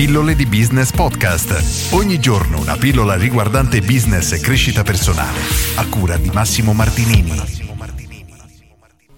Pillole di Business Podcast. Ogni giorno una pillola riguardante business e crescita personale. A cura di Massimo Martinini.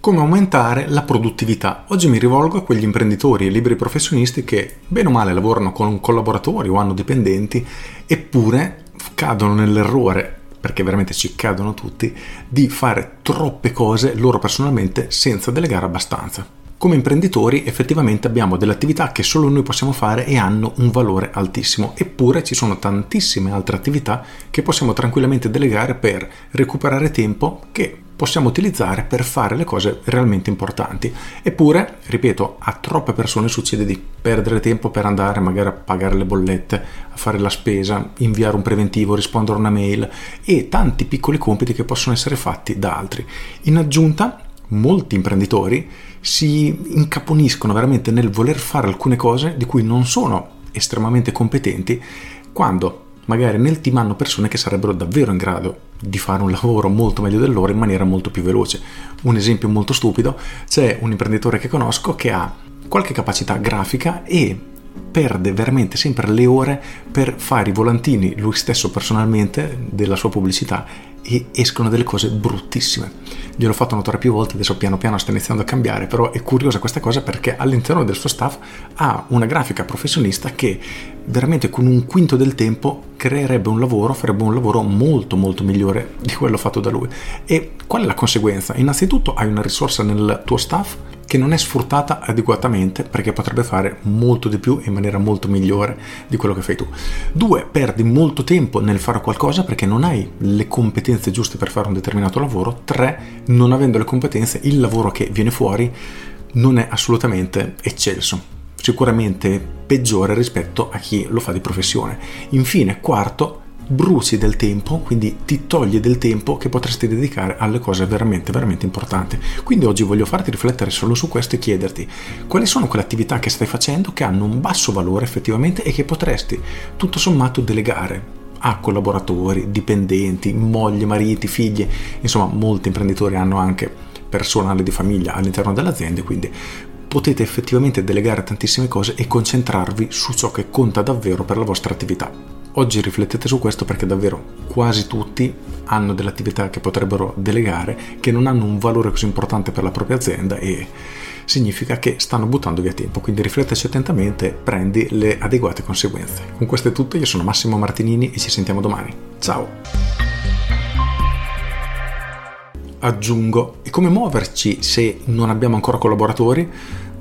Come aumentare la produttività? Oggi mi rivolgo a quegli imprenditori e liberi professionisti che, bene o male, lavorano con collaboratori o hanno dipendenti, eppure cadono nell'errore perché veramente ci cadono tutti, di fare troppe cose loro personalmente senza delegare abbastanza. Come imprenditori effettivamente abbiamo delle attività che solo noi possiamo fare e hanno un valore altissimo, eppure ci sono tantissime altre attività che possiamo tranquillamente delegare per recuperare tempo che possiamo utilizzare per fare le cose realmente importanti. Eppure, ripeto, a troppe persone succede di perdere tempo per andare magari a pagare le bollette, a fare la spesa, inviare un preventivo, rispondere a una mail e tanti piccoli compiti che possono essere fatti da altri. In aggiunta, molti imprenditori si incaponiscono veramente nel voler fare alcune cose di cui non sono estremamente competenti quando magari nel team hanno persone che sarebbero davvero in grado di fare un lavoro molto meglio del loro in maniera molto più veloce. Un esempio molto stupido, c'è un imprenditore che conosco che ha qualche capacità grafica e perde veramente sempre le ore per fare i volantini lui stesso personalmente della sua pubblicità e escono delle cose bruttissime. Gliel'ho fatto notare più volte, adesso piano piano sta iniziando a cambiare, però è curiosa questa cosa perché all'interno del suo staff ha una grafica professionista che veramente con un quinto del tempo creerebbe un lavoro, farebbe un lavoro molto molto migliore di quello fatto da lui. E qual è la conseguenza? Innanzitutto hai una risorsa nel tuo staff che non è sfruttata adeguatamente perché potrebbe fare molto di più in maniera molto migliore di quello che fai tu. Due, perdi molto tempo nel fare qualcosa perché non hai le competenze giuste per fare un determinato lavoro. Tre, non avendo le competenze, il lavoro che viene fuori non è assolutamente eccelso sicuramente peggiore rispetto a chi lo fa di professione. Infine, quarto, bruci del tempo, quindi ti togli del tempo che potresti dedicare alle cose veramente, veramente importanti. Quindi oggi voglio farti riflettere solo su questo e chiederti quali sono quelle attività che stai facendo che hanno un basso valore effettivamente e che potresti tutto sommato delegare a collaboratori, dipendenti, mogli, mariti, figli, insomma molti imprenditori hanno anche personale di famiglia all'interno delle aziende, quindi potete effettivamente delegare tantissime cose e concentrarvi su ciò che conta davvero per la vostra attività. Oggi riflettete su questo perché davvero quasi tutti hanno delle attività che potrebbero delegare che non hanno un valore così importante per la propria azienda e significa che stanno buttando via tempo. Quindi rifletteci attentamente prendi le adeguate conseguenze. Con questo è tutto, io sono Massimo Martinini e ci sentiamo domani. Ciao! Aggiungo, e come muoverci se non abbiamo ancora collaboratori?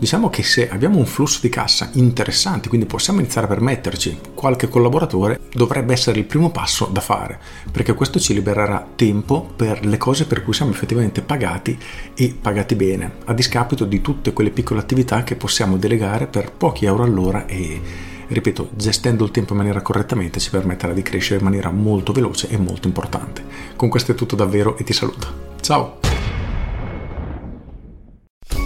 Diciamo che se abbiamo un flusso di cassa interessante, quindi possiamo iniziare a permetterci qualche collaboratore, dovrebbe essere il primo passo da fare, perché questo ci libererà tempo per le cose per cui siamo effettivamente pagati e pagati bene, a discapito di tutte quelle piccole attività che possiamo delegare per pochi euro all'ora e ripeto, gestendo il tempo in maniera correttamente ci permetterà di crescere in maniera molto veloce e molto importante. Con questo è tutto davvero e ti saluto. Ciao!